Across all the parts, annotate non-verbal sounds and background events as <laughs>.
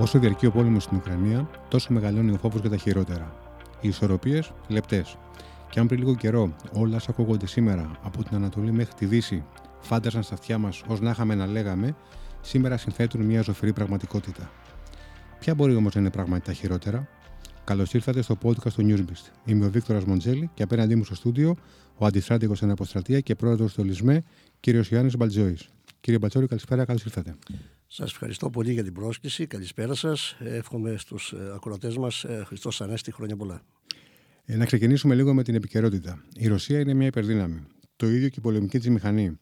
Όσο διαρκεί ο πόλεμος στην Ουκρανία, τόσο μεγαλώνει ο φόβος για τα χειρότερα. Οι ισορροπίες λεπτές. Και αν πριν λίγο καιρό όλα όσα ακούγονται σήμερα από την Ανατολή μέχρι τη Δύση φάνταζαν στα αυτιά μας ως να είχαμε να λέγαμε, σήμερα συνθέτουν μια ζωφερή πραγματικότητα. Ποια μπορεί όμως να είναι πράγματι τα χειρότερα, Καλώς ήρθατε στο podcast του Newsbeast. Είμαι ο Βίκτορας Μοντζέλη και απέναντί μου στο στούντιο ο αντιστράτηγος στην Αποστρατεία και πρόεδρος του ΛΙΣΜΕ, κ. Ιωάννης Μπαλτζόης. Κύριε Μπαλτζόη, καλησπέρα, καλώς ήρθατε. Σας ευχαριστώ πολύ για την πρόσκληση. Καλησπέρα σας. Εύχομαι στους ε, ακροατές μας ε, Χριστός Ανέστη χρόνια πολλά. Ε, να ξεκινήσουμε λίγο με την επικαιρότητα. Η Ρωσία είναι μια υπερδύναμη. Το ίδιο και η πολεμική της μηχανή.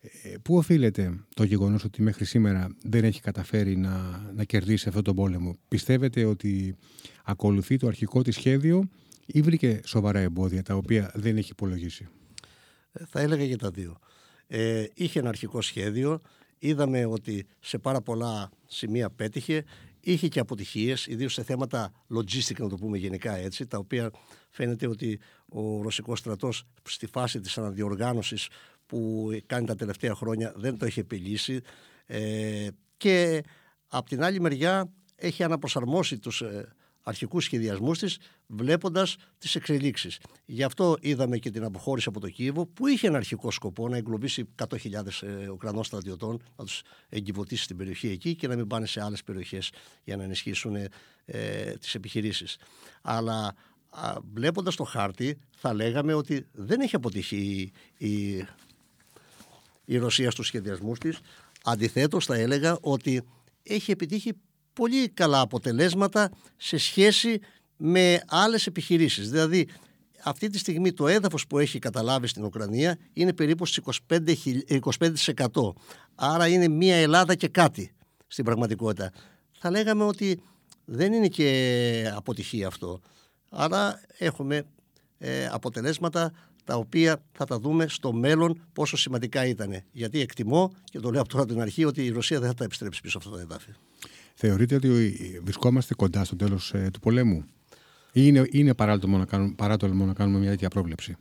Ε, πού οφείλεται το γεγονός ότι μέχρι σήμερα δεν έχει καταφέρει να, να κερδίσει αυτόν τον πόλεμο; Πιστεύετε ότι ακολουθεί το αρχικό της σχέδιο ή βρήκε σοβαρά εμπόδια τα οποία δεν έχει υπολογίσει; Θα έλεγα για τα δύο. Ε, είχε ένα αρχικό σχέδιο, είδαμε ότι σε πάρα πολλά σημεία πέτυχε, είχε και αποτυχίες, ιδίως σε θέματα logistic να το πούμε γενικά έτσι, τα οποία φαίνεται ότι ο ρωσικός στρατός στη φάση της αναδιοργάνωσης που κάνει τα τελευταία χρόνια δεν το έχει επιλύσει. Ε, και από την άλλη μεριά έχει αναπροσαρμόσει τους ε, αρχικούς σχεδιασμούς της βλέποντας τις εξελίξεις. Γι' αυτό είδαμε και την αποχώρηση από το Κίεβο που είχε ένα αρχικό σκοπό να εγκλωβίσει 100.000 ε, Ουκρανών στρατιωτών να τους εγκυβωτήσει στην περιοχή εκεί και να μην πάνε σε άλλες περιοχές για να ενισχύσουν ε, τις επιχειρήσεις. Αλλά βλέποντας το χάρτη θα λέγαμε ότι δεν έχει αποτύχει η, η, η Ρωσία στους σχεδιασμούς της. Αντιθέτως θα έλεγα ότι έχει επιτύχει πολύ καλά αποτελέσματα σε σχέση με άλλες επιχειρήσεις. Δηλαδή αυτή τη στιγμή το έδαφος που έχει καταλάβει στην Ουκρανία είναι περίπου στις 25%. Άρα είναι μια Ελλάδα και κάτι στην πραγματικότητα. Θα λέγαμε ότι δεν είναι και αποτυχία αυτό. Άρα έχουμε ε, αποτελέσματα τα οποία θα τα δούμε στο μέλλον πόσο σημαντικά ήταν. Γιατί εκτιμώ, και το λέω από τώρα την αρχή, ότι η Ρωσία δεν θα τα επιστρέψει πίσω αυτά τα εδάφια. Θεωρείτε ότι βρισκόμαστε κοντά στο τέλος ε, του πολέμου, ή είναι, είναι παράτολμο, να κάνουμε, παράτολμο να κάνουμε μια τέτοια πρόβλεψη;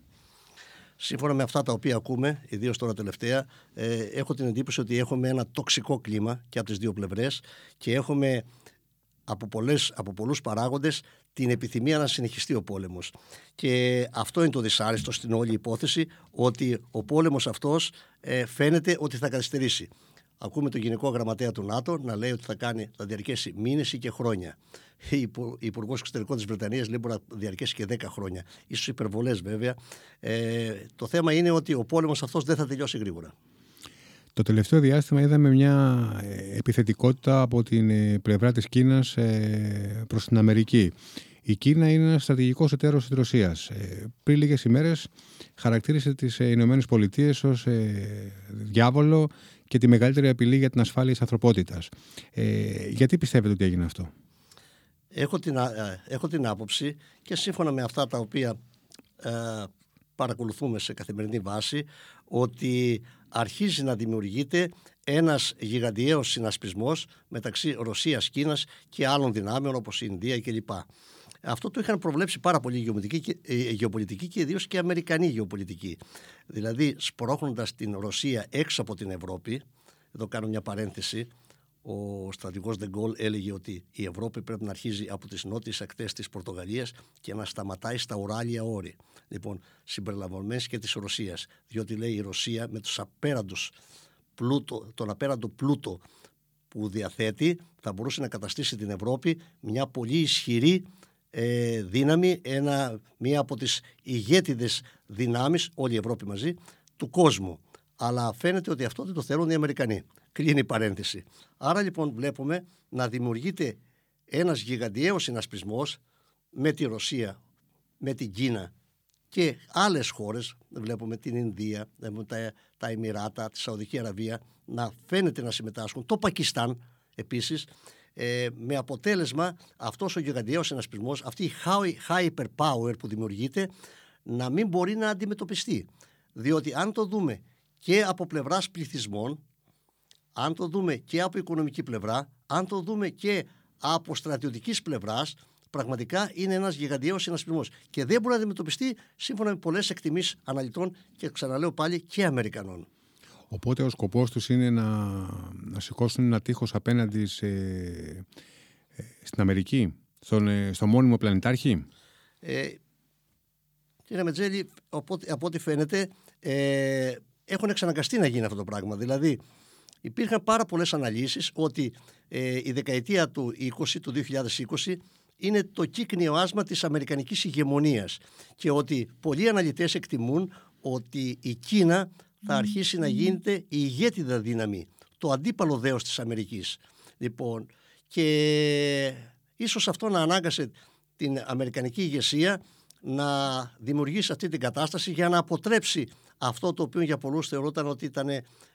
Σύμφωνα με αυτά τα οποία ακούμε, ιδίως τώρα τελευταία, ε, έχω την εντύπωση ότι έχουμε ένα τοξικό κλίμα και από τις δύο πλευρές και έχουμε από, πολλές, από πολλούς παράγοντες την επιθυμία να συνεχιστεί ο πόλεμος. Και αυτό είναι το δυσάρεστο στην όλη υπόθεση, ότι ο πόλεμος αυτός ε, φαίνεται ότι θα καθυστερήσει. Ακούμε τον Γενικό Γραμματέα του ΝΑΤΟ να λέει ότι θα, κάνει, θα διαρκέσει μήνες ή και χρόνια. Η Υπουργός Εξωτερικών της Βρετανίας λέει μπορεί να διαρκέσει και 10 χρόνια. σω υπερβολές βέβαια. Ε, το θέμα είναι ότι ο πόλεμος αυτός δεν θα τελειώσει γρήγορα. Το τελευταίο διάστημα είδαμε μια ε, επιθετικότητα από την ε, πλευρά της Κίνας ε, προς την Αμερική. Η Κίνα είναι ένας στρατηγικός εταίρος της Ρωσίας. Πριν λίγες ημέρες χαρακτήρισε τις Ηνωμένες Πολιτείες ως διάβολο και τη μεγαλύτερη απειλή για την ασφάλεια της ανθρωπότητας. Ε, γιατί πιστεύετε ότι έγινε αυτό, Έχω την, έχω την άποψη και σύμφωνα με αυτά τα οποία ε, παρακολουθούμε σε καθημερινή βάση ότι αρχίζει να δημιουργείται ένας γιγαντιαίος συνασπισμός μεταξύ Ρωσίας, Κίνας και άλλων δυνάμεων όπως η Ινδία κλπ. Αυτό το είχαν προβλέψει πάρα πολύ γεωπολιτικοί και, ε, γεωπολιτικοί και ιδίως και αμερικανοί γεωπολιτικοί. Δηλαδή, σπρώχνοντας την Ρωσία έξω από την Ευρώπη, εδώ κάνω μια παρένθεση, ο στρατηγός Δεγκόλ έλεγε ότι η Ευρώπη πρέπει να αρχίζει από τις νότιες ακτές της Πορτογαλίας και να σταματάει στα ουράλια όρη. Λοιπόν, συμπεριλαμβανομένης και της Ρωσίας. Διότι λέει η Ρωσία με τους απέραντους πλούτο, τον απέραντο πλούτο που διαθέτει θα μπορούσε να καταστήσει την Ευρώπη μια πολύ ισχυρή ε, δύναμη, ένα, μία από τις ηγέτιδες δυνάμεις, όλη η Ευρώπη μαζί, του κόσμου. Αλλά φαίνεται ότι αυτό δεν το θέλουν οι Αμερικανοί. Κλείνει η παρένθεση. Άρα λοιπόν βλέπουμε να δημιουργείται ένας γιγαντιαίος συνασπισμός με τη Ρωσία, με την Κίνα και άλλες χώρες, βλέπουμε την Ινδία, τα, τα Εμμυράτα, τη Σαουδική Αραβία, να φαίνεται να συμμετάσχουν, το Πακιστάν επίσης, ε, με αποτέλεσμα αυτός ο γιγαντιαίος συνασπισμός, αυτή η hyperpower που δημιουργείται, να μην μπορεί να αντιμετωπιστεί. Διότι αν το δούμε και από πλευράς πληθυσμών, αν το δούμε και από οικονομική πλευρά, αν το δούμε και από στρατιωτικής πλευράς, πραγματικά είναι ένας γιγαντιαίος συνασπισμός και δεν μπορεί να αντιμετωπιστεί σύμφωνα με πολλές εκτιμήσεις αναλυτών και ξαναλέω πάλι και Αμερικανών. Οπότε ο σκοπός τους είναι να, να σηκώσουν ένα τείχος απέναντι σε, ε, στην Αμερική, στον, ε, στο μόνιμο πλανητάρχη. Ε, κύριε Μετζέλη, από, από ό,τι φαίνεται, ε, έχουν εξαναγκαστεί να γίνει αυτό το πράγμα. Δηλαδή, υπήρχαν πάρα πολλές αναλύσεις ότι ε, η δεκαετία του 20, του 2020, είναι το κύκνιο άσμα της αμερικανικής ηγεμονίας και ότι πολλοί αναλυτές εκτιμούν ότι η Κίνα θα αρχίσει να γίνεται η ηγέτιδα δύναμη, το αντίπαλο δέος της Αμερικής. Λοιπόν, και ίσως αυτό να ανάγκασε την Αμερικανική ηγεσία να δημιουργήσει αυτή την κατάσταση για να αποτρέψει αυτό το οποίο για πολλούς θεωρούταν ότι, ήταν,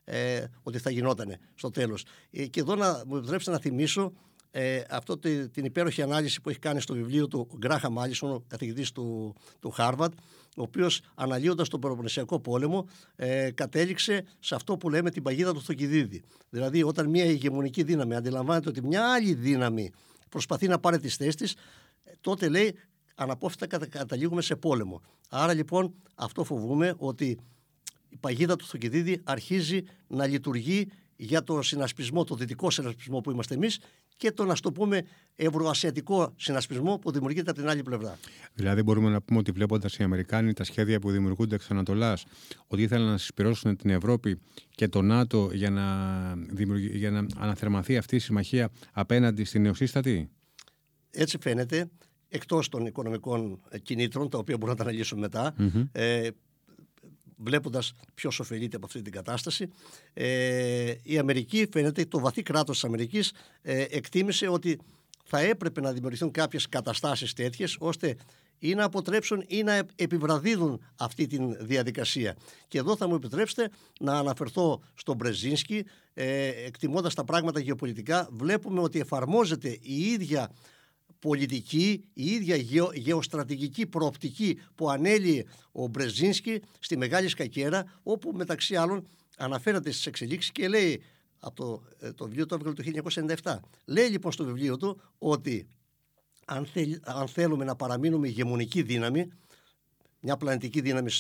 ε, ότι θα γινόταν στο τέλος. Ε, και εδώ να μου επιτρέψετε να θυμίσω ε, αυτό την υπέροχη ανάλυση που έχει κάνει στο βιβλίο του Γκράχα Μάλισον, ο καθηγητής του, του Harvard, ο οποίος αναλύοντας τον Πελοποννησιακό πόλεμο ε, κατέληξε σε αυτό που λέμε την παγίδα του Θοκιδίδη. Δηλαδή όταν μια ηγεμονική δύναμη αντιλαμβάνεται ότι μια άλλη δύναμη προσπαθεί να πάρει τις θέσεις της, τότε λέει αναπόφευκτα καταλήγουμε σε πόλεμο. Άρα λοιπόν αυτό φοβούμε ότι η παγίδα του Θοκιδίδη αρχίζει να λειτουργεί για το συνασπισμό, το δυτικό συνασπισμό που είμαστε εμείς και το να το πούμε ευρωασιατικό συνασπισμό που δημιουργείται από την άλλη πλευρά. Δηλαδή, μπορούμε να πούμε ότι βλέποντας οι Αμερικάνοι τα σχέδια που δημιουργούνται εξ Ανατολάς, ότι ήθελαν να συσπηρώσουν την Ευρώπη και το ΝΑΤΟ για να, για να αναθερμαθεί αυτή η συμμαχία απέναντι στην νεοσύστατη; Έτσι φαίνεται, εκτός των οικονομικών κινήτρων, τα οποία μπορούμε να τα αναλύσουμε ε, βλέποντας ποιος ωφελείται από αυτή την κατάσταση. Ε, η Αμερική, φαίνεται, το βαθύ κράτος της Αμερικής ε, εκτίμησε ότι θα έπρεπε να δημιουργηθούν κάποιες καταστάσεις τέτοιες ώστε ή να αποτρέψουν ή να επιβραδίδουν αυτή τη διαδικασία. Και εδώ θα μου επιτρέψετε να αναφερθώ στον Μπρεζίνσκι, ε, εκτιμώντας τα πράγματα γεωπολιτικά, βλέπουμε ότι εφαρμόζεται η ίδια πολιτική, η ίδια γεω, γεωστρατηγική προοπτική που ανέλυε ο Μπρεζίνσκι στη Μεγάλη Σκακέρα, όπου μεταξύ άλλων αναφέρεται στις εξελίξεις και λέει από το, ε, το βιβλίο του έβγαλε το 1997. Λέει λοιπόν στο βιβλίο του ότι αν, αν θέλουμε να παραμείνουμε ηγεμονική δύναμη, μια πλανητική δύναμη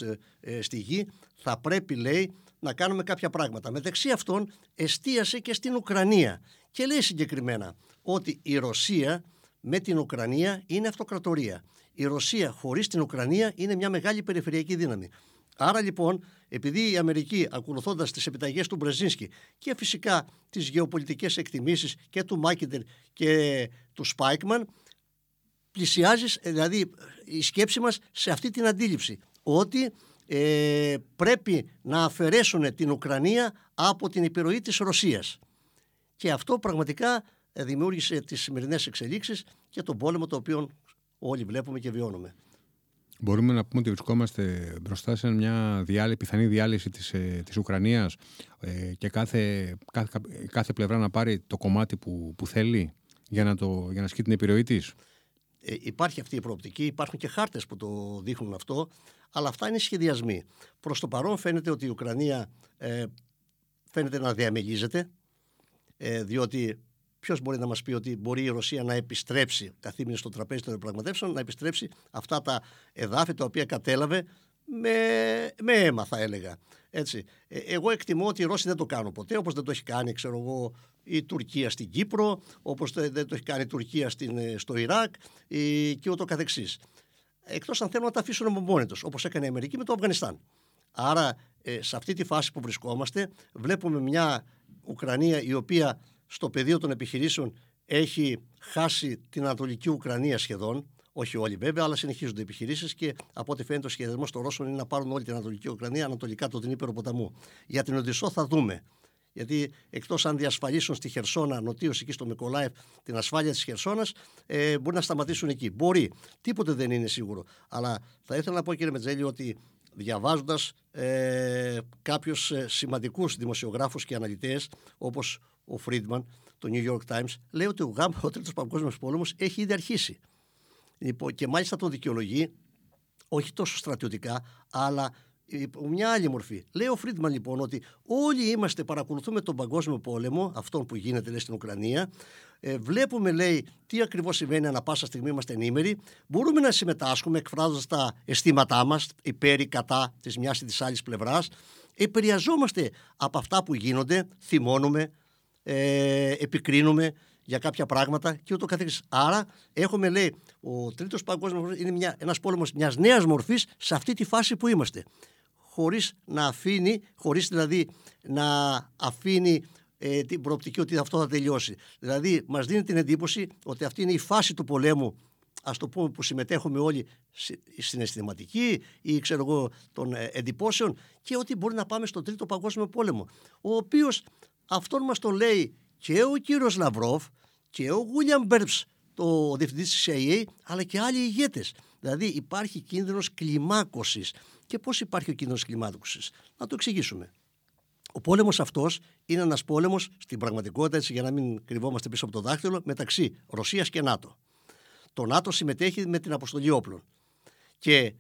ε, στη γη, θα πρέπει λέει να κάνουμε κάποια πράγματα. Μεταξύ αυτών εστίασε και στην Ουκρανία και λέει συγκεκριμένα ότι η Ρωσία με την Ουκρανία είναι αυτοκρατορία. Η Ρωσία χωρίς την Ουκρανία είναι μια μεγάλη περιφερειακή δύναμη. Άρα λοιπόν, επειδή η Αμερική, ακολουθώντας τις επιταγές του Μπρεζίνσκι και φυσικά τις γεωπολιτικές εκτιμήσεις και του Μάκιντερ και του Σπάικμαν, πλησιάζεις, δηλαδή η σκέψη μας σε αυτή την αντίληψη ότι ε, πρέπει να αφαιρέσουν την Ουκρανία από την επιρροή της Ρωσίας. Και αυτό πραγματικά ε, δημιούργησε τις σημερινές εξελίξεις και τον πόλεμο το οποίο όλοι βλέπουμε και βιώνουμε. Μπορούμε να πούμε ότι βρισκόμαστε μπροστά σε μια διάλυση, πιθανή διάλυση της, ε, της Ουκρανίας ε, και κάθε, κάθε, κάθε πλευρά να πάρει το κομμάτι που, που θέλει για να, το, για να ασκεί την επιρροή της. Ε, υπάρχει αυτή η προοπτική, υπάρχουν και χάρτες που το δείχνουν αυτό, αλλά αυτά είναι σχεδιασμοί. Προς το παρόν φαίνεται ότι η Ουκρανία ε, φαίνεται να διαμελίζεται, ε, διότι Ποιος μπορεί να μας πει ότι μπορεί η Ρωσία να επιστρέψει, καθήμενη στο τραπέζι των διαπραγματεύσεων, να επιστρέψει αυτά τα εδάφη τα οποία κατέλαβε με, με αίμα, θα έλεγα. Έτσι. Ε, εγώ εκτιμώ ότι οι Ρώσοι δεν το κάνουν ποτέ, όπως δεν το έχει κάνει, ξέρω εγώ, η Τουρκία στην Κύπρο, όπως δεν το έχει κάνει η Τουρκία στην, ε, στο Ιράκ η, και ούτω καθεξής. Εκτός αν θέλουν να τα αφήσουν μόνοι τους, όπως έκανε η Αμερική με το Αφγανιστάν. Άρα, ε, σε αυτή τη φάση που βρισκόμαστε, βλέπουμε μια Ουκρανία η οποία στο πεδίο των επιχειρήσεων έχει χάσει την Ανατολική Ουκρανία σχεδόν. Όχι όλοι βέβαια, αλλά συνεχίζονται οι επιχειρήσεις και από ό,τι φαίνεται ο σχεδιασμός των Ρώσων είναι να πάρουν όλη την Ανατολική Ουκρανία ανατολικά του Δνήπερο ποταμού. Για την Οδυσσό θα δούμε. Γιατί εκτός αν διασφαλίσουν στη Χερσόνα, νοτίως εκεί στο Μικολάευ, την ασφάλεια της Χερσόνας, ε, μπορεί να σταματήσουν εκεί. Μπορεί. Τίποτε δεν είναι σίγουρο. Αλλά θα ήθελα να πω, κύριε Μετζέλη, ότι διαβάζοντας ε, κάποιους ε, σημαντικούς δημοσιογράφους και αναλυτές, όπως ο Φρίντμαν, το New York Times, λέει ότι ο, γάμ, ο Τρίτος Παγκόσμιος Πόλεμος έχει ήδη αρχίσει. Λοιπόν, και μάλιστα το δικαιολογεί όχι τόσο στρατιωτικά, αλλά μια άλλη μορφή. Λέει ο Φρίντμαν λοιπόν ότι όλοι είμαστε, παρακολουθούμε τον παγκόσμιο πόλεμο, αυτόν που γίνεται λέει, στην Ουκρανία. Ε, βλέπουμε, λέει, τι ακριβώς συμβαίνει ανά πάσα στιγμή είμαστε ενήμεροι. Μπορούμε να συμμετάσχουμε εκφράζοντας τα αισθήματά μας υπέρ ή κατά της μιας ή της άλλης πλευράς. Επηρεαζόμαστε από αυτά που γίνονται, θυμώνουμε, ε, επικρίνουμε για κάποια πράγματα και ούτω καθεξής. Άρα έχουμε λέει ο τρίτος παγκόσμιος είναι μια, ένας πόλεμος μιας νέας μορφής σε αυτή τη φάση που είμαστε. Χωρίς να αφήνει, χωρίς δηλαδή να αφήνει ε, την προοπτική ότι αυτό θα τελειώσει. Δηλαδή μας δίνει την εντύπωση ότι αυτή είναι η φάση του πολέμου ας το πούμε που συμμετέχουμε όλοι στην αισθηματική ή ξέρω εγώ των ε, εντυπώσεων και ότι μπορεί να πάμε στον τρίτο παγκόσμιο πόλεμο ο οποίος αυτόν μας το λέει και ο κύριος Λαυρόφ και ο Γούλιαμ Μπέρψ το διευθυντής της CIA αλλά και άλλοι ηγέτες. Δηλαδή υπάρχει κίνδυνος κλιμάκωσης. Και πώς υπάρχει ο κίνδυνος κλιμάκωσης; Να το εξηγήσουμε. Ο πόλεμος αυτός είναι ένας πόλεμος στην πραγματικότητα, έτσι, για να μην κρυβόμαστε πίσω από το δάχτυλο, μεταξύ Ρωσίας και ΝΑΤΟ. Το ΝΑΤΟ συμμετέχει με την αποστολή όπλων. Και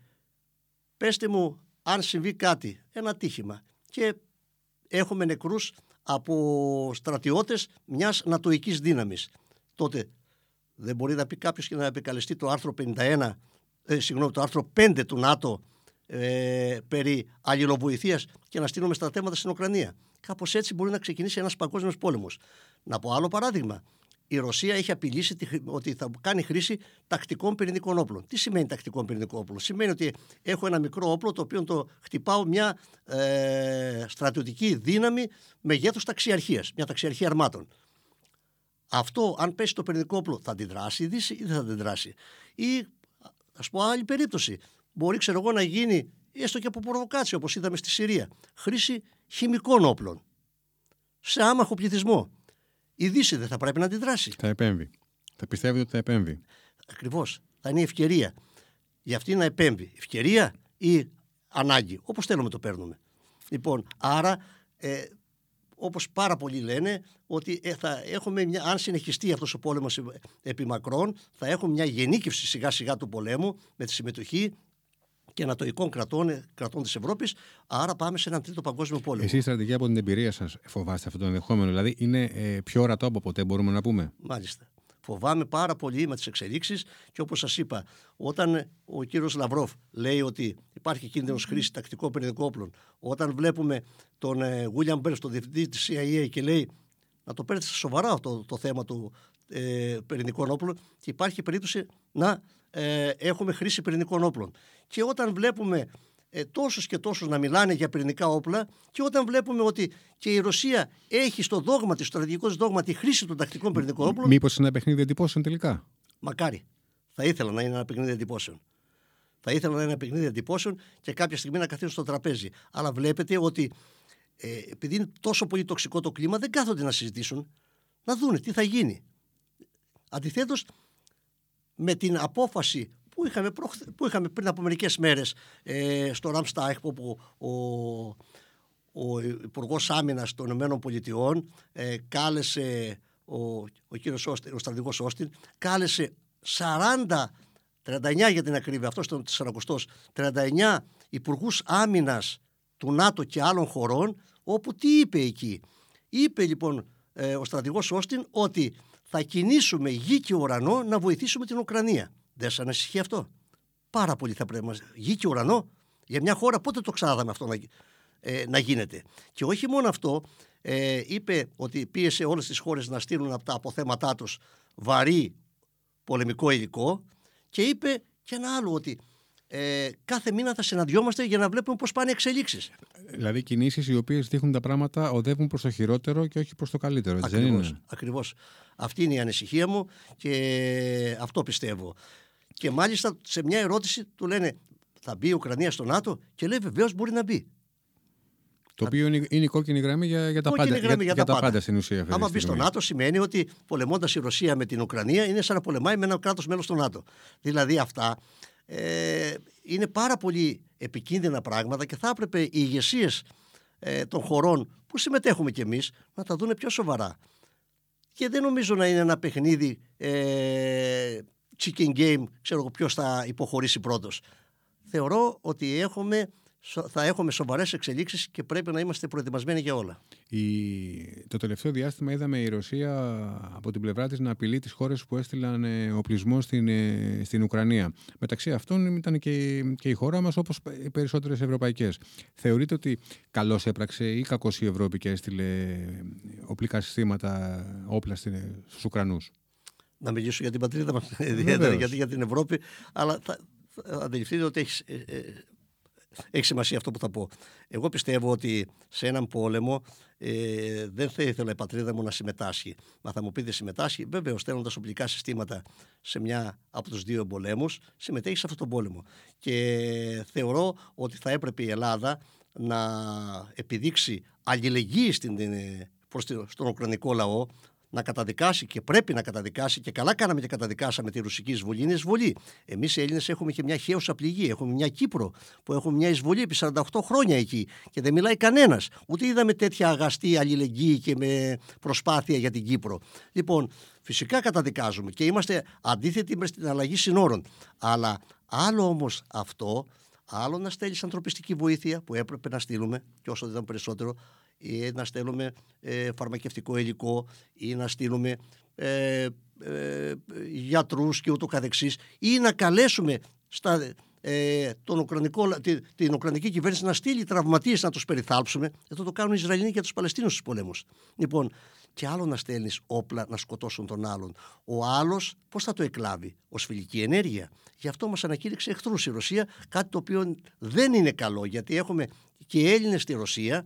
πέστε μου αν συμβεί κάτι, ένα τύχημα και έχουμε νεκρούς από στρατιώτες μιας νατοικής δύναμης. Τότε δεν μπορεί να πει κάποιος και να επικαλεστεί το άρθρο 51, ε, συγγνώμη, το άρθρο 5 του ΝΑΤΟ ε, περί αλληλοβοηθείας και να στείλουμε στρατεύματα στην Ουκρανία. Κάπως έτσι μπορεί να ξεκινήσει ένας παγκόσμιος πόλεμος. Να πω άλλο παράδειγμα η Ρωσία έχει απειλήσει ότι θα κάνει χρήση τακτικών πυρηνικών όπλων. Τι σημαίνει τακτικών πυρηνικών όπλων, Σημαίνει ότι έχω ένα μικρό όπλο το οποίο το χτυπάω μια ε, στρατιωτική δύναμη μεγέθους ταξιαρχίας, μια ταξιαρχία αρμάτων. Αυτό, αν πέσει το πυρηνικό όπλο, θα αντιδράσει η Δύση ή δεν θα αντιδράσει; Ή, ας πω, άλλη περίπτωση. Μπορεί, ξέρω εγώ, να γίνει έστω και από προβοκάτσια, όπως είδαμε στη Συρία, χρήση χημικών όπλων σε άμαχο πληθυσμό η Δύση δεν θα πρέπει να αντιδράσει. Θα επέμβει. Θα πιστεύει ότι θα επέμβει. Ακριβώς. Θα είναι η ευκαιρία για αυτή να επέμβει. Ευκαιρία ή ανάγκη. Όπως θέλουμε το παίρνουμε. Λοιπόν, άρα, ε, όπως πάρα πολλοί λένε, ότι ε, θα έχουμε μια, αν συνεχιστεί αυτός ο πόλεμος επί μακρόν, θα έχουμε μια γενίκευση σιγά σιγά του πολέμου με τη συμμετοχή και ανατοικών κρατών, κρατών της Ευρώπης. Άρα πάμε σε έναν τρίτο παγκόσμιο πόλεμο. Εσείς, στρατηγική από την εμπειρία σας, φοβάστε αυτό το ενδεχόμενο; Δηλαδή, είναι ε, πιο ορατό από ποτέ, μπορούμε να πούμε; Μάλιστα. Φοβάμαι πάρα πολύ με τις εξελίξεις και όπως σας είπα, όταν ο κύριος Λαυρόφ λέει ότι υπάρχει κίνδυνος χρήση τακτικών πυρηνικών όπλων, όταν βλέπουμε τον ε, William Burns, τον διευθυντή της CIA, και λέει να το παίρνετε σοβαρά αυτό το θέμα του ε, πυρηνικών όπλων, και υπάρχει περίπτωση να ε, έχουμε χρήση πυρηνικών όπλων. Και όταν βλέπουμε ε, τόσους και τόσους να μιλάνε για πυρηνικά όπλα και όταν βλέπουμε ότι και η Ρωσία έχει στο δόγμα της, στο στρατηγικό δόγμα τη χρήση των τακτικών πυρηνικών όπλων. Μήπως είναι ένα παιχνίδι εντυπώσεων τελικά; Μακάρι. Θα ήθελα να είναι ένα παιχνίδι εντυπώσεων. Θα ήθελα να είναι ένα παιχνίδι εντυπώσεων και κάποια στιγμή να καθίσουν στο τραπέζι. Αλλά βλέπετε ότι ε, επειδή είναι τόσο πολύ τοξικό το κλίμα, δεν κάθονται να συζητήσουν, να δούνε τι θα γίνει. Αντιθέτως, με την απόφαση που είχαμε, που είχαμε πριν από μερικές μέρες ε, στο Ραμστάιχ όπου ο, ο Υπουργός Άμυνας των Ηνωμένων Πολιτειών ε, κάλεσε ο, ο κύριος Όστιν, ο στρατηγός Όστιν κάλεσε 40 39 για την ακρίβεια, αυτός ήταν ο 40 39 υπουργούς άμυνας του ΝΑΤΟ και άλλων χωρών, όπου τι είπε εκεί. Είπε λοιπόν ε, ο στρατηγός Όστιν ότι θα κινήσουμε γη και ουρανό να βοηθήσουμε την Ουκρανία. Δεν σα ανησυχεί αυτό. Πάρα πολύ θα πρέπει να Γη και ουρανό. Για μια χώρα πότε το ξανάδαμε αυτό να, ε, να γίνεται. Και όχι μόνο αυτό, ε, είπε ότι πίεσε όλες τις χώρες να στείλουν από τα αποθέματά τους βαρύ πολεμικό υλικό και είπε και ένα άλλο ότι ε, κάθε μήνα θα συναντιόμαστε για να βλέπουμε πώς πάνε οι εξελίξεις. Δηλαδή κινήσεις οι οποίες δείχνουν τα πράγματα οδεύουν προς το χειρότερο και όχι προς το καλύτερο. Έτσι ακριβώς, δεν είναι; ακριβώς. Αυτή είναι η ανησυχία μου και αυτό πιστεύω. Και μάλιστα σε μια ερώτηση του λένε θα μπει η Ουκρανία στο ΝΑΤΟ; και λέει βεβαίως μπορεί να μπει. Το οποίο είναι, είναι η κόκκινη γραμμή για, για τα, πάντα, για, για, για τα πάντα στην ουσία. Άμα μπει στο ΝΑΤΟ, σημαίνει ότι πολεμώντας η Ρωσία με την Ουκρανία είναι σαν να πολεμάει με ένα κράτος μέλος του ΝΑΤΟ. Δηλαδή αυτά ε, είναι πάρα πολύ επικίνδυνα πράγματα και θα έπρεπε οι ηγεσίες ε, των χωρών που συμμετέχουμε κι εμείς να τα δουν πιο σοβαρά. Και δεν νομίζω να είναι ένα παιχνίδι ε, chicken game, ξέρω εγώ ποιος θα υποχωρήσει πρώτος. Θεωρώ ότι έχουμε θα έχουμε σοβαρές εξελίξεις και πρέπει να είμαστε προετοιμασμένοι για όλα. Η... Το τελευταίο διάστημα είδαμε η Ρωσία από την πλευρά της να απειλεί τις χώρες που έστειλαν ε, οπλισμό στην, ε, στην Ουκρανία. Μεταξύ αυτών ήταν και, και η χώρα μας, όπως οι περισσότερες ευρωπαϊκές. Θεωρείτε ότι καλώς έπραξε ή κακώς η Ευρώπη και έστειλε οπλικά συστήματα, όπλα στους Ουκρανούς; Να μιλήσω για την πατρίδα μας, ιδιαίτερα γιατί για την Ευρώπη, αλλά θα, θα αντιληφθείτε ότι έχεις ε, έχει σημασία αυτό που θα πω. Εγώ πιστεύω ότι σε έναν πόλεμο ε, δεν θα ήθελα η πατρίδα μου να συμμετάσχει. Μα θα μου πείτε συμμετάσχει. Βεβαίως, στέλνοντας οπλικά συστήματα σε μια από τους δύο πολέμου, συμμετέχει σε αυτόν τον πόλεμο. Και θεωρώ ότι θα έπρεπε η Ελλάδα να επιδείξει αλληλεγγύη στην, προς στον Ουκρανικό λαό, να καταδικάσει και πρέπει να καταδικάσει και καλά κάναμε και καταδικάσαμε τη ρουσική εισβολή, είναι εισβολή. Εμείς οι Έλληνες έχουμε και μια χαίουσα πληγή. Έχουμε μια Κύπρο που έχουμε μια εισβολή επί 48 χρόνια εκεί και δεν μιλάει κανένας. Ούτε είδαμε τέτοια αγαστή αλληλεγγύη και με προσπάθεια για την Κύπρο. Λοιπόν, φυσικά καταδικάζουμε και είμαστε αντίθετοι μες την αλλαγή συνόρων. Αλλά άλλο όμως αυτό, άλλο να στέλνεις ανθρωπιστική βοήθεια που έπρεπε να στείλουμε και όσο δεν ήταν περισσότερο, ή να στέλνουμε ε, φαρμακευτικό υλικό ή να στείλουμε ε, ε, γιατρούς και ούτω καθεξής ή να καλέσουμε στα, ε, τον Ουκρανικό, την, την Ουκρανική κυβέρνηση να στείλει τραυματίες να τους περιθάλψουμε. Εδώ το κάνουν οι Ισραηλοί και τους Παλαιστίνους στους πολέμους. Λοιπόν, και άλλο να στέλνεις όπλα να σκοτώσουν τον άλλον. Ο άλλος πώς θα το εκλάβει, ως φιλική ενέργεια. Γι' αυτό μας ανακήρυξε εχθρούς η Ρωσία, κάτι το οποίο δεν είναι καλό, γιατί έχουμε και Έλληνες στη Ρωσία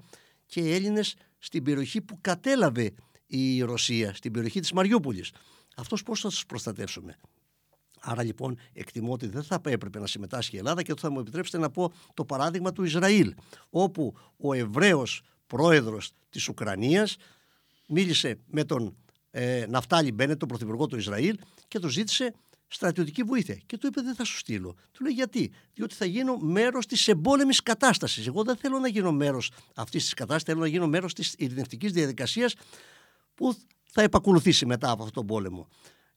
και Έλληνες στην περιοχή που κατέλαβε η Ρωσία, στην περιοχή της Μαριούπολης. Αυτός πώς θα τους προστατεύσουμε; Άρα λοιπόν εκτιμώ ότι δεν θα έπρεπε να συμμετάσχει η Ελλάδα και θα μου επιτρέψετε να πω το παράδειγμα του Ισραήλ, όπου ο Εβραίος πρόεδρος της Ουκρανίας μίλησε με τον ε, Ναφτάλη Μπένετ, τον πρωθυπουργό του Ισραήλ και του ζήτησε στρατιωτική βοήθεια. Και του είπε: Δεν θα σου στείλω. Του λέει: Γιατί, Διότι θα γίνω μέρος της εμπόλεμης κατάστασης. Εγώ δεν θέλω να γίνω μέρος αυτής της κατάστασης, θέλω να γίνω μέρος της ειρηνευτικής διαδικασίας που θα επακολουθήσει μετά από αυτόν τον πόλεμο.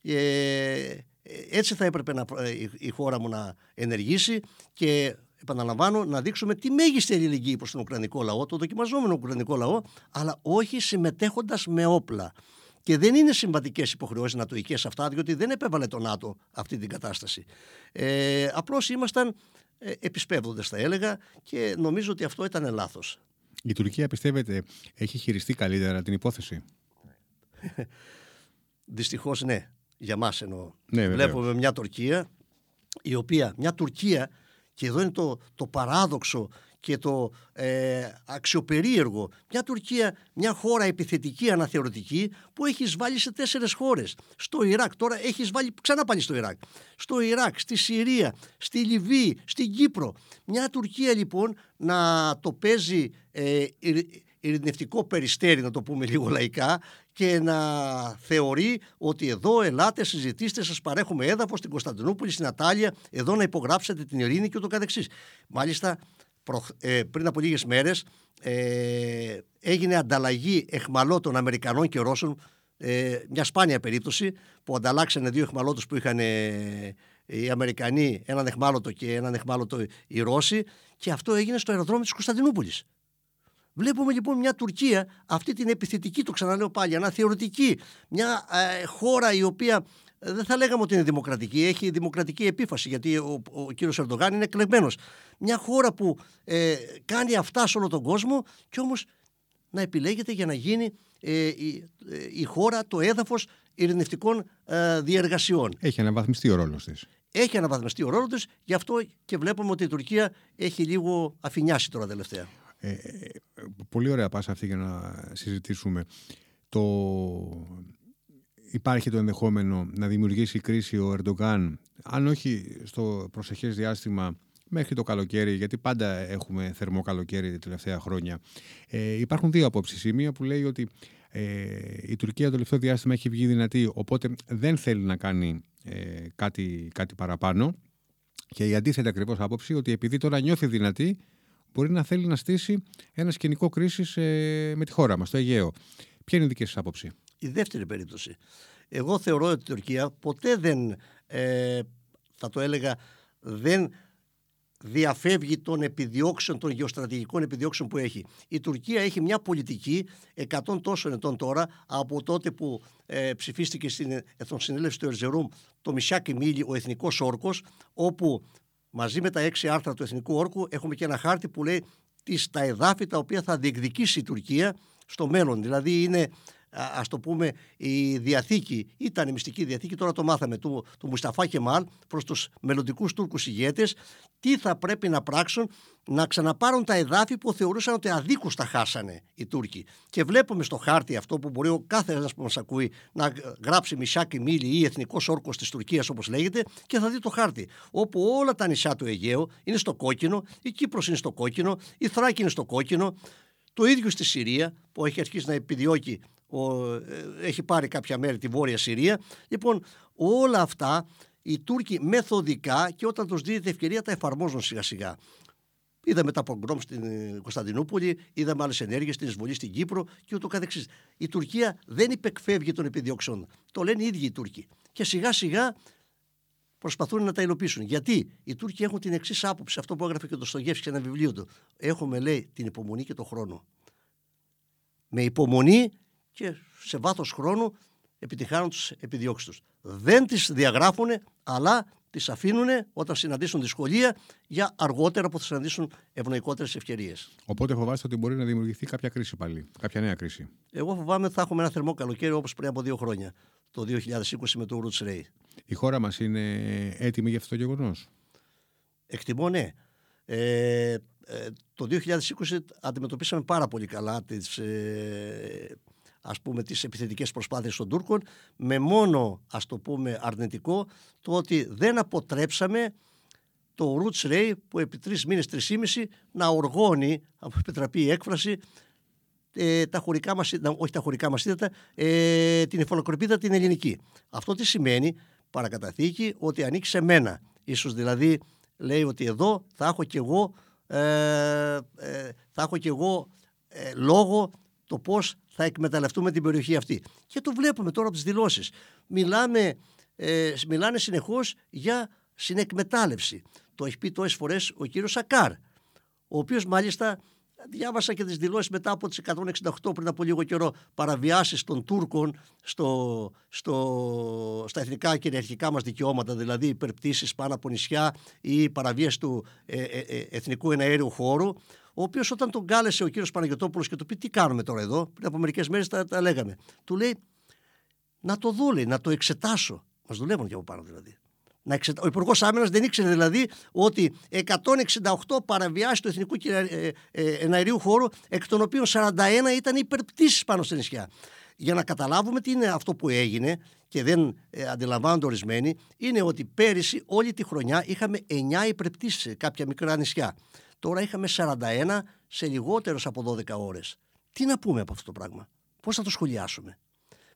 Ε, έτσι θα έπρεπε να, η χώρα μου να ενεργήσει και επαναλαμβάνω να δείξουμε τη μέγιστη ελληνική προς τον Ουκρανικό λαό, το δοκιμαζόμενο Ουκρανικό λαό, αλλά όχι συμμετέχοντας με όπλα. Και δεν είναι συμβατικές υποχρεώσεις νατοικέ αυτά, διότι δεν επέβαλε το ΝΑΤΟ αυτή την κατάσταση. Ε, Απλώς ήμασταν ε, επισπεύδοντες, θα έλεγα, και νομίζω ότι αυτό ήταν λάθος. Η Τουρκία, πιστεύετε, έχει χειριστεί καλύτερα την υπόθεση; <laughs> Δυστυχώς ναι. Για μας εννοώ. Ναι, Βλέπουμε μια Τουρκία η οποία, μια Τουρκία, και εδώ είναι το, το παράδοξο και το ε, αξιοπερίεργο. Μια Τουρκία, μια χώρα επιθετική, αναθεωρητική, που έχεις βάλει σε τέσσερες χώρες. Στο Ιράκ, τώρα έχεις βάλει ξανά πάλι στο Ιράκ. Στο Ιράκ, στη Συρία, στη Λιβύη, στην Κύπρο. Μια Τουρκία λοιπόν να το παίζει ε, ειρηνευτικό περιστέρι, να το πούμε λίγο λαϊκά, και να θεωρεί ότι εδώ ελάτε, συζητήστε, σας παρέχουμε έδαφος στην Κωνσταντινούπολη, στην Ατάλια, εδώ να υπογράψετε την ειρήνη και ούτω καθεξής. Μάλιστα, ε, πριν από λίγες μέρες ε, έγινε ανταλλαγή εχμαλώτων Αμερικανών και Ρώσων ε, μια σπάνια περίπτωση που ανταλλάξανε δύο εχμαλώτους που είχαν ε, οι Αμερικανοί έναν εχμάλωτο και έναν εχμάλωτο οι Ρώσοι και αυτό έγινε στο αεροδρόμιο της Κωνσταντινούπολης. Βλέπουμε λοιπόν μια Τουρκία, αυτή την επιθετική, το ξαναλέω πάλι, αναθεωρητική, μια ε, χώρα η οποία ε, δεν θα λέγαμε ότι είναι δημοκρατική, έχει δημοκρατική επίφαση γιατί ο, ο κύριος Ερντογάν είναι εκλεγμένος. Μια χώρα που ε, κάνει αυτά σε όλο τον κόσμο και όμως να επιλέγεται για να γίνει ε, η, ε, η, χώρα, το έδαφος ειρηνευτικών ε, διεργασιών. Έχει αναβαθμιστεί ο ρόλος της. Έχει αναβαθμιστεί ο ρόλος της, γι' αυτό και βλέπουμε ότι η Τουρκία έχει λίγο αφινιάσει τώρα τελευταία. Ε, πολύ ωραία πάσα αυτή για να συζητήσουμε. Το υπάρχει το ενδεχόμενο να δημιουργήσει κρίση ο Ερντογκάν, αν όχι στο προσεχές διάστημα μέχρι το καλοκαίρι, γιατί πάντα έχουμε θερμό καλοκαίρι τα τελευταία χρόνια. Ε, υπάρχουν δύο απόψεις. Η μία που λέει ότι ε, η Τουρκία το τελευταίο διάστημα έχει βγει δυνατή, οπότε δεν θέλει να κάνει ε, κάτι, κάτι παραπάνω. Και η αντίθετη ακριβώς άποψη ότι επειδή τώρα νιώθει δυνατή, μπορεί να θέλει να στήσει ένα σκηνικό κρίσης ε, με τη χώρα μας, το Αιγαίο. Ποια είναι η δική σας άποψη; Η δεύτερη περίπτωση. Εγώ θεωρώ ότι η Τουρκία ποτέ δεν, ε, θα το έλεγα, δεν διαφεύγει των επιδιώξεων, των γεωστρατηγικών επιδιώξεων που έχει. Η Τουρκία έχει μια πολιτική 100 τόσων ετών τώρα από τότε που ε, ψηφίστηκε στην Εθνοσυνέλευση του Ερζερούμ το Μισάκι Μίλι, ο Εθνικός Όρκος, όπου μαζί με τα έξι άρθρα του Εθνικού Όρκου έχουμε και ένα χάρτη που λέει τις, τα εδάφη τα οποία θα διεκδικήσει η Τουρκία στο μέλλον. Δηλαδή είναι Α το πούμε η διαθήκη, ήταν η μυστική διαθήκη, τώρα το μάθαμε, του, του Μουσταφά Κεμάλ προς τους μελλοντικούς Τούρκους ηγέτες, τι θα πρέπει να πράξουν να ξαναπάρουν τα εδάφη που θεωρούσαν ότι αδίκως τα χάσανε οι Τούρκοι. Και βλέπουμε στο χάρτη αυτό που μπορεί ο κάθε ένας που μας ακούει να γράψει Μισάκη Μίλη ή Εθνικός Όρκος της Τουρκίας όπως λέγεται και θα δει το χάρτη. Όπου όλα τα νησιά του Αιγαίου είναι στο κόκκινο, η Κύπρος είναι στο κόκκινο, η Θράκη είναι στο κόκκινο, το ίδιο στη Συρία που έχει αρχίσει να επιδιώκει ο, ε, έχει πάρει κάποια μέρη τη Βόρεια Συρία. Λοιπόν, όλα αυτά οι Τούρκοι μεθοδικά και όταν τους δίνεται ευκαιρία τα εφαρμόζουν σιγά σιγά. Είδαμε τα πογκρόμ στην ε, Κωνσταντινούπολη, είδαμε άλλες ενέργειες στην εισβολή στην Κύπρο και ούτω καθεξής. Η Τουρκία δεν υπεκφεύγει των επιδιώξεων. Το λένε οι ίδιοι οι Τούρκοι. Και σιγά σιγά προσπαθούν να τα υλοποιήσουν. Γιατί οι Τούρκοι έχουν την εξής άποψη, αυτό που έγραφε και το Στογεύση σε ένα βιβλίο του. Έχουμε, λέει, την υπομονή και τον χρόνο. Με υπομονή και σε βάθος χρόνου επιτυχάνουν τις επιδιώξεις τους. Δεν τις διαγράφουν, αλλά τις αφήνουν όταν συναντήσουν δυσκολία για αργότερα που θα συναντήσουν ευνοϊκότερες ευκαιρίες. Οπότε φοβάστε ότι μπορεί να δημιουργηθεί κάποια κρίση πάλι, κάποια νέα κρίση. Εγώ φοβάμαι ότι θα έχουμε ένα θερμό καλοκαίρι όπως πριν από δύο χρόνια, το 2020 με το Roots Ray. Η χώρα μας είναι έτοιμη για αυτό το γεγονός; Εκτιμώ ναι. Ε, ε, το 2020 αντιμετωπίσαμε πάρα πολύ καλά τις, ε, ας πούμε τις επιθετικές προσπάθειες των Τούρκων με μόνο ας το πούμε αρνητικό το ότι δεν αποτρέψαμε το Roots Ray που επί τρεις μήνες, τρεις ήμιση να οργώνει, από επιτραπεί η έκφραση, ε, τα χωρικά μας, όχι τα χωρικά μας ύδατα, ε, την εφαλοκροπίδα την ελληνική. Αυτό τι σημαίνει, παρακαταθήκη, ότι ανήκει σε μένα. Ίσως δηλαδή λέει ότι εδώ θα έχω κι εγώ, ε, ε θα έχω κι εγώ ε, λόγο το πώς θα εκμεταλλευτούμε την περιοχή αυτή. Και το βλέπουμε τώρα από τις δηλώσεις. Μιλάμε, ε, μιλάνε συνεχώς για συνεκμετάλλευση. Το έχει πει τόσες φορές ο κύριος Σακάρ, ο οποίος μάλιστα διάβασα και τις δηλώσεις μετά από τις 168 πριν από λίγο καιρό παραβιάσεις των Τούρκων στο, στο, στα εθνικά κυριαρχικά μας δικαιώματα, δηλαδή υπερπτήσεις πάνω από νησιά ή παραβίαση του ε, ε, ε, εθνικού εναέριου χώρου ο οποίος όταν τον κάλεσε ο κύριος Παναγιώτοπουλο και του πει τι κάνουμε τώρα εδώ, πριν από μερικές μέρες τα, τα λέγαμε. Του λέει να το δω, να το εξετάσω. Μας δουλεύουν και από πάνω δηλαδή. Να εξετα... Ο Υπουργός Άμυνας δεν ήξερε δηλαδή ότι 168 παραβιάσει του εθνικού ε, ε, εναερίου χώρου, εκ των οποίων 41 ήταν υπερπτήσεις πάνω στα νησιά. Για να καταλάβουμε τι είναι αυτό που έγινε και δεν ε, αντιλαμβάνονται ορισμένοι, είναι ότι πέρυσι όλη τη χρονιά είχαμε 9 υπερπτήσεις σε κάποια μικρά νησιά. Τώρα είχαμε 41 σε λιγότερες από 12 ώρες. Τι να πούμε από αυτό το πράγμα, πώς θα το σχολιάσουμε;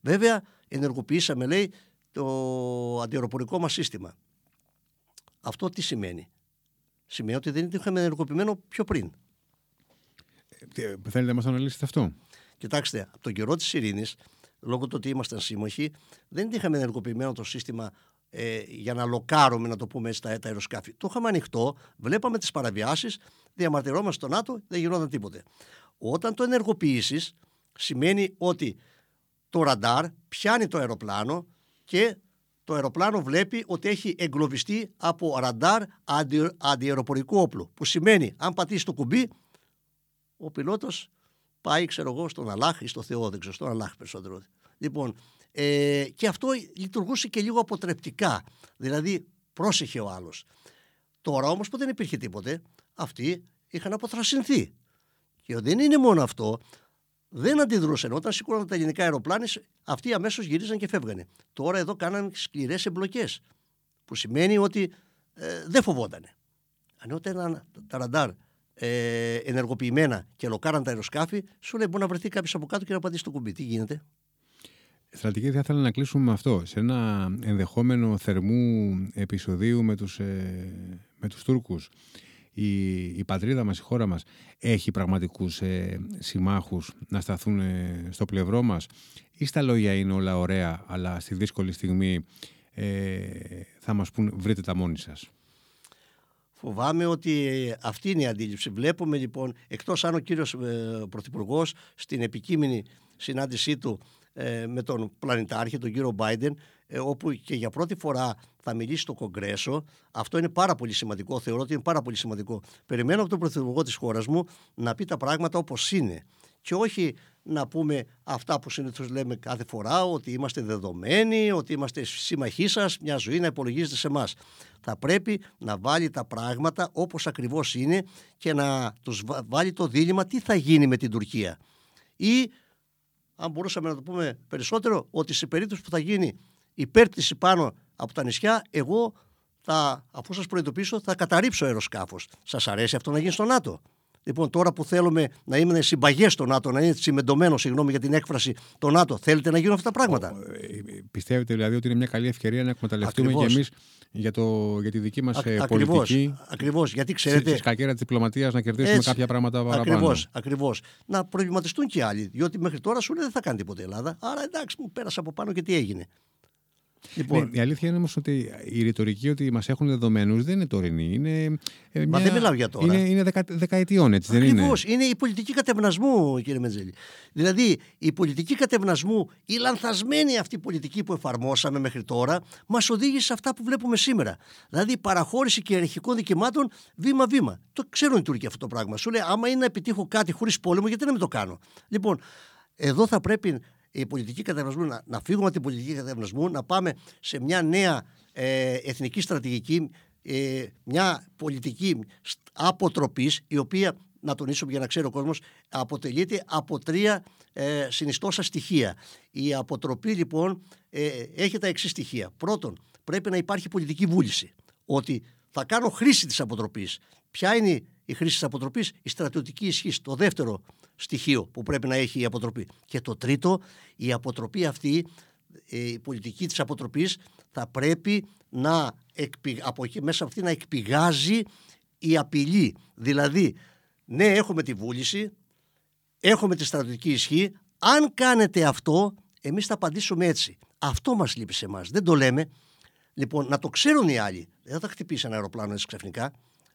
Βέβαια, ενεργοποιήσαμε, λέει, το αντιεροπορικό μας σύστημα. Αυτό τι σημαίνει; Σημαίνει ότι δεν είχαμε ενεργοποιημένο πιο πριν. Ε, θέλετε να μας αναλύσετε αυτό; Κοιτάξτε, από τον καιρό της ειρήνης, λόγω του ότι ήμασταν σύμμαχοι, δεν είχαμε ενεργοποιημένο το σύστημα ε, για να λοκάρουμε, να το πούμε έτσι, τα, αεροσκάφη. Το είχαμε ανοιχτό, βλέπαμε τις παραβιάσεις, διαμαρτυρόμαστε στο ΝΑΤΟ, δεν γινόταν τίποτε. Όταν το ενεργοποιήσεις, σημαίνει ότι το ραντάρ πιάνει το αεροπλάνο και το αεροπλάνο βλέπει ότι έχει εγκλωβιστεί από ραντάρ αντι, αντιεροπορικού όπλου. Που σημαίνει, αν πατήσει το κουμπί, ο πιλότος πάει, ξέρω εγώ, στον Αλάχ ή στο Θεό, δεν ξέρω, στον Αλάχ περισσότερο. Λοιπόν, ε, και αυτό λειτουργούσε και λίγο αποτρεπτικά. Δηλαδή, πρόσεχε ο άλλος. Τώρα όμως που δεν υπήρχε τίποτε, αυτοί είχαν αποθρασινθεί. Και δεν είναι μόνο αυτό, δεν αντιδρούσαν. Όταν σηκώναν τα ελληνικά αεροπλάνα, αυτοί αμέσως γυρίζαν και φεύγανε. Τώρα εδώ κάναν σκληρές εμπλοκές. Που σημαίνει ότι ε, δεν φοβότανε. Αν όταν τα ραντάρ ε, ενεργοποιημένα και λοκάραν τα αεροσκάφη, σου λέει μπορεί να βρεθεί κάποιος από κάτω και να πατήσει το κουμπί. Τι γίνεται; Στρατηγική θα ήθελα να κλείσουμε με αυτό. Σε ένα ενδεχόμενο θερμού επεισοδίου με τους, ε, με τους Τούρκους η, η πατρίδα μας, η χώρα μας έχει πραγματικούς ε, συμμάχους να σταθούν ε, στο πλευρό μας ή στα λόγια είναι όλα ωραία αλλά στη δύσκολη στιγμή ε, θα μας πούν βρείτε τα μόνοι σας. Φοβάμαι ότι αυτή είναι η αντίληψη. Βλέπουμε λοιπόν, εκτός αν ο κύριος ε, Πρωθυπουργός στην επικείμενη συνάντησή του ε, με τον πλανητάρχη, τον κύριο Μπάιντεν, ε, όπου και για πρώτη φορά θα μιλήσει στο Κογκρέσο. Αυτό είναι πάρα πολύ σημαντικό. Θεωρώ ότι είναι πάρα πολύ σημαντικό. Περιμένω από τον Πρωθυπουργό της χώρας μου να πει τα πράγματα όπως είναι. Και όχι να πούμε αυτά που συνήθως λέμε κάθε φορά, ότι είμαστε δεδομένοι, ότι είμαστε σύμμαχοί σας, μια ζωή να υπολογίζεται σε εμάς. Θα πρέπει να βάλει τα πράγματα όπως ακριβώς είναι και να τους βάλει το δίλημα τι θα γίνει με την Τουρκία. Ή, αν μπορούσαμε να το πούμε περισσότερο, ότι σε περίπτωση που θα γίνει υπέρπτυση πάνω από τα νησιά, εγώ θα, αφού σας προειδοποιήσω, θα καταρρύψω αεροσκάφος. Σας αρέσει αυτό να γίνει στο ΝΑΤΟ; Λοιπόν, τώρα που θέλουμε να είμαστε συμπαγές στο ΝΑΤΟ, να είναι τσιμεντωμένο, συγγνώμη για την έκφραση, το ΝΑΤΟ, θέλετε να γίνουν αυτά τα πράγματα; Ε, πιστεύετε δηλαδή ότι είναι μια καλή ευκαιρία να εκμεταλλευτούμε και εμείς για, για τη δική μας πολιτική; Ακριβώς. Γιατί ξέρετε. Στη σκακέρα της διπλωματίας να κερδίσουμε έτσι, κάποια πράγματα παραπάνω. Ακριβώς. Ακριβώς. Να προβληματιστούν και άλλοι. Διότι μέχρι τώρα σου λέει δεν θα κάνει τίποτα η Ελλάδα. Άρα εντάξει, μου πέρασε από πάνω και τι έγινε. Λοιπόν, ναι, η αλήθεια είναι όμως ότι η ρητορική ότι μας έχουν δεδομένους δεν είναι τωρινή. Είναι, ε, Μα δεν μιλάω για τώρα. Είναι, είναι δεκα, δεκαετιών, έτσι Ακριβώς, δεν είναι; Είναι η πολιτική κατευνασμού, κύριε Μετζέλη. Δηλαδή, η πολιτική κατευνασμού, η λανθασμένη αυτή πολιτική που εφαρμόσαμε μέχρι τώρα, μας οδήγησε σε αυτά που βλέπουμε σήμερα. Δηλαδή, η παραχώρηση κυριαρχικών δικαιωμάτων βήμα-βήμα. Το ξέρουν οι Τούρκοι αυτό το πράγμα. Σου λέει, άμα είναι να επιτύχω κάτι χωρίς πόλεμο, γιατί να μην το κάνω; Λοιπόν, εδώ θα πρέπει η πολιτική κατευνασμού, να, να φύγουμε από την πολιτική κατευνασμού, να πάμε σε μια νέα ε, εθνική στρατηγική, ε, μια πολιτική αποτροπής, η οποία, να τονίσω για να ξέρει ο κόσμος, αποτελείται από τρία ε, συνιστόσα στοιχεία. Η αποτροπή λοιπόν ε, έχει τα εξής στοιχεία. Πρώτον, πρέπει να υπάρχει πολιτική βούληση, ότι θα κάνω χρήση της αποτροπής. Ποια είναι η χρήση της αποτροπής, η στρατιωτική ισχύ. Το δεύτερο στοιχείο που πρέπει να έχει η αποτροπή. Και το τρίτο, η αποτροπή αυτή, ε, η πολιτική της αποτροπής θα πρέπει να από εκεί μέσα αυτή να εκπηγάζει η απειλή. Δηλαδή, ναι έχουμε τη βούληση, έχουμε τη στρατιωτική ισχύ, αν κάνετε αυτό, εμείς θα απαντήσουμε έτσι. Αυτό μας λείπει σε εμάς. Δεν το λέμε. Λοιπόν, να το ξέρουν οι άλλοι. Δεν θα χτυπήσει ένα αεροπλάνο έτσι ξαφνικά.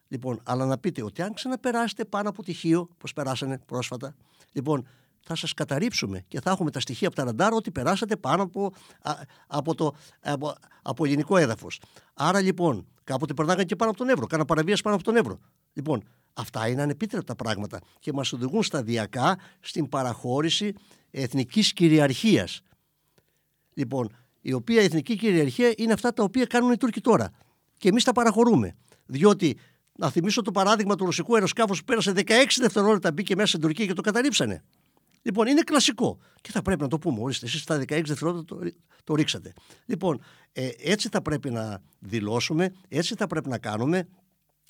Λοιπόν, αλλά να πείτε ότι αν ξαναπεράσετε πάνω από τυχείο, όπω περάσανε πρόσφατα, λοιπόν, θα σας καταρρύψουμε και θα έχουμε τα στοιχεία από τα ραντάρ ότι περάσατε πάνω από, από, το, από, από ελληνικό έδαφος. Άρα λοιπόν, κάποτε περνάγανε και πάνω από τον Εύρο, κάνα παραβίαση πάνω από τον Εύρο. Λοιπόν, αυτά είναι ανεπίτρεπτα πράγματα και μας οδηγούν σταδιακά στην παραχώρηση εθνικής κυριαρχίας. Λοιπόν, η οποία εθνική κυριαρχία είναι αυτά τα οποία κάνουν οι Τούρκοι τώρα. Και εμείς τα παραχωρούμε. Διότι να θυμίσω το παράδειγμα του ρωσικού αεροσκάφου που πέρασε 16 δευτερόλεπτα, μπήκε μέσα στην Τουρκία και το καταρρύψανε. Λοιπόν, είναι κλασικό. Και θα πρέπει να το πούμε. Ορίστε, εσείς στα 16 δευτερόλεπτα το, το ρίξατε. Λοιπόν, ε, έτσι θα πρέπει να δηλώσουμε, έτσι θα πρέπει να κάνουμε,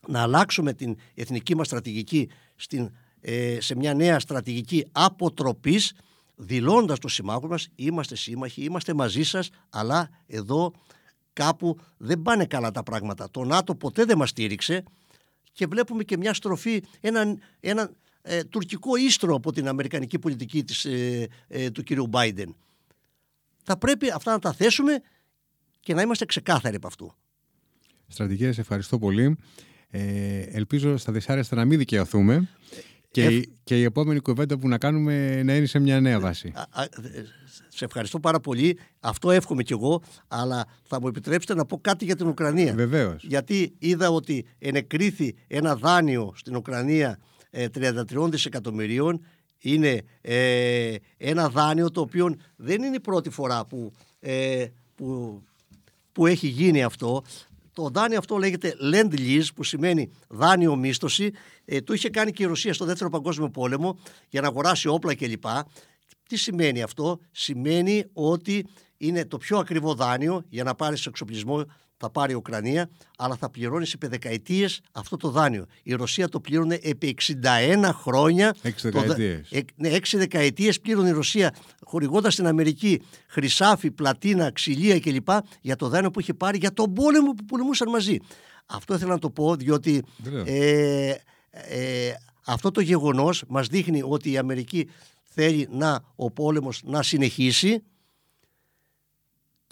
να αλλάξουμε την εθνική μας στρατηγική στην, ε, σε μια νέα στρατηγική αποτροπής, δηλώντας το συμμάχο μας, είμαστε σύμμαχοι, είμαστε μαζί σας, αλλά εδώ κάπου δεν πάνε καλά τα πράγματα. Το ΝΑΤΟ ποτέ δεν μας στήριξε και βλέπουμε και μια στροφή, ένα, ένα ε, τουρκικό ίστρο από την αμερικανική πολιτική της, ε, ε, του κυρίου Μπάιντεν. Θα πρέπει αυτά να τα θέσουμε και να είμαστε ξεκάθαροι από αυτού. Στρατηγέ, ευχαριστώ πολύ. Ε, ελπίζω στα δυσάρεστα να μην δικαιωθούμε. Και, και η επόμενη κουβέντα που να κάνουμε να είναι σε μια νέα βάση. Σε ευχαριστώ πάρα πολύ. Αυτό εύχομαι κι εγώ, αλλά θα μου επιτρέψετε να πω κάτι για την Ουκρανία. Βεβαίως. Γιατί είδα ότι ενεκρίθη ένα δάνειο στην Ουκρανία 33 ε, δισεκατομμυρίων. Είναι ε, ένα δάνειο το οποίο δεν είναι η πρώτη φορά που, ε, που, που έχει γίνει αυτό. Το δάνειο αυτό λέγεται Lend Lease που σημαίνει δάνειο μίσθωση. Ε, το είχε κάνει και η Ρωσία στο δεύτερο παγκόσμιο πόλεμο για να αγοράσει όπλα κλπ. Τι σημαίνει αυτό, σημαίνει ότι είναι το πιο ακριβό δάνειο για να πάρεις εξοπλισμό θα πάρει η Ουκρανία, αλλά θα πληρώνει επί δεκαετίε αυτό το δάνειο. Η Ρωσία το πλήρωνε επί 61 χρόνια. 6 δεκαετίες. Ε, ναι, 6 δεκαετίες πλήρωνε η Ρωσία, χορηγώντας στην Αμερική χρυσάφι, πλατίνα, ξυλία κλπ. για το δάνειο που είχε πάρει για τον πόλεμο που πολεμούσαν μαζί. Αυτό ήθελα να το πω, διότι ε, ε, αυτό το γεγονός μας δείχνει ότι η Αμερική θέλει να ο πόλεμος να συνεχίσει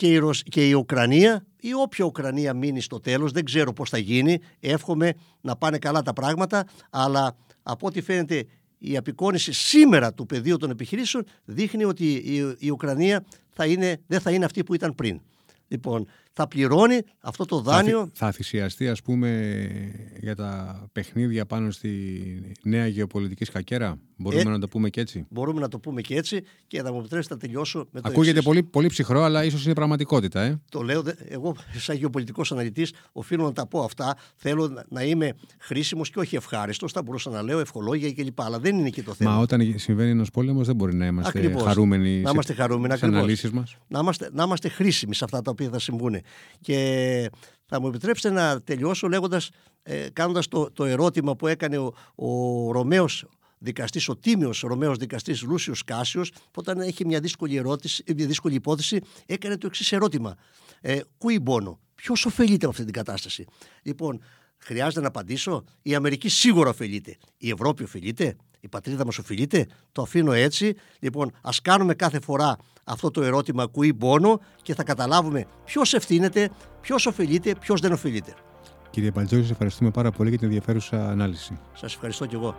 και η, και η Ουκρανία ή όποια Ουκρανία μείνει στο τέλος, δεν ξέρω πώς θα γίνει, εύχομαι να πάνε καλά τα πράγματα, αλλά από ό,τι φαίνεται η απεικόνηση σήμερα του πεδίου των επιχειρήσεων δείχνει ότι η, η Ουκρανία θα είναι, δεν θα είναι αυτή που ήταν πριν. Λοιπόν, θα πληρώνει αυτό το δάνειο. Θα, θα θυσιαστεί, ας πούμε, για τα παιχνίδια πάνω στη νέα γεωπολιτική σκακέρα. Μπορούμε ε, να το πούμε και έτσι; Μπορούμε να το πούμε και έτσι και θα μου επιτρέψετε να τελειώσω με το Ακούγεται πολύ, πολύ ψυχρό, αλλά ίσως είναι πραγματικότητα. Ε; Το λέω, εγώ σαν γεωπολιτικός αναλυτής οφείλω να τα πω αυτά. Θέλω να είμαι χρήσιμος και όχι ευχάριστος. Θα μπορούσα να λέω ευχολόγια κλπ. Αλλά δεν είναι και το θέμα. Μα όταν συμβαίνει ένας πόλεμος, δεν μπορεί να είμαστε Ακριβώς. χαρούμενοι να είμαστε χαρούμενοι, στι αναλύσεις μας. Να είμαστε, να είμαστε χρήσιμοι σε αυτά τα οποία θα συμβούν. Και θα μου επιτρέψετε να τελειώσω λέγοντας, ε, κάνοντας το, το ερώτημα που έκανε ο, ο Ρωμαίος δικαστής, ο τίμιος Ρωμαίος δικαστής Λούσιος Κάσιος, που όταν έχει μια δύσκολη, ερώτηση, μια δύσκολη υπόθεση, έκανε το εξής ερώτημα. Ε, Κουί μπόνο, ποιος ωφελείται από αυτή την κατάσταση; Λοιπόν, χρειάζεται να απαντήσω; Η Αμερική σίγουρα ωφελείται. Η Ευρώπη ωφελείται; Η πατρίδα μας οφειλείται; Το αφήνω έτσι. Λοιπόν, ας κάνουμε κάθε φορά αυτό το ερώτημα κουί μπόνο και θα καταλάβουμε ποιος ευθύνεται, ποιος ωφελείται, ποιος δεν ωφελείται. Κύριε Μπαλτζόρη, σας ευχαριστούμε πάρα πολύ για την ενδιαφέρουσα ανάλυση. Σας ευχαριστώ και εγώ.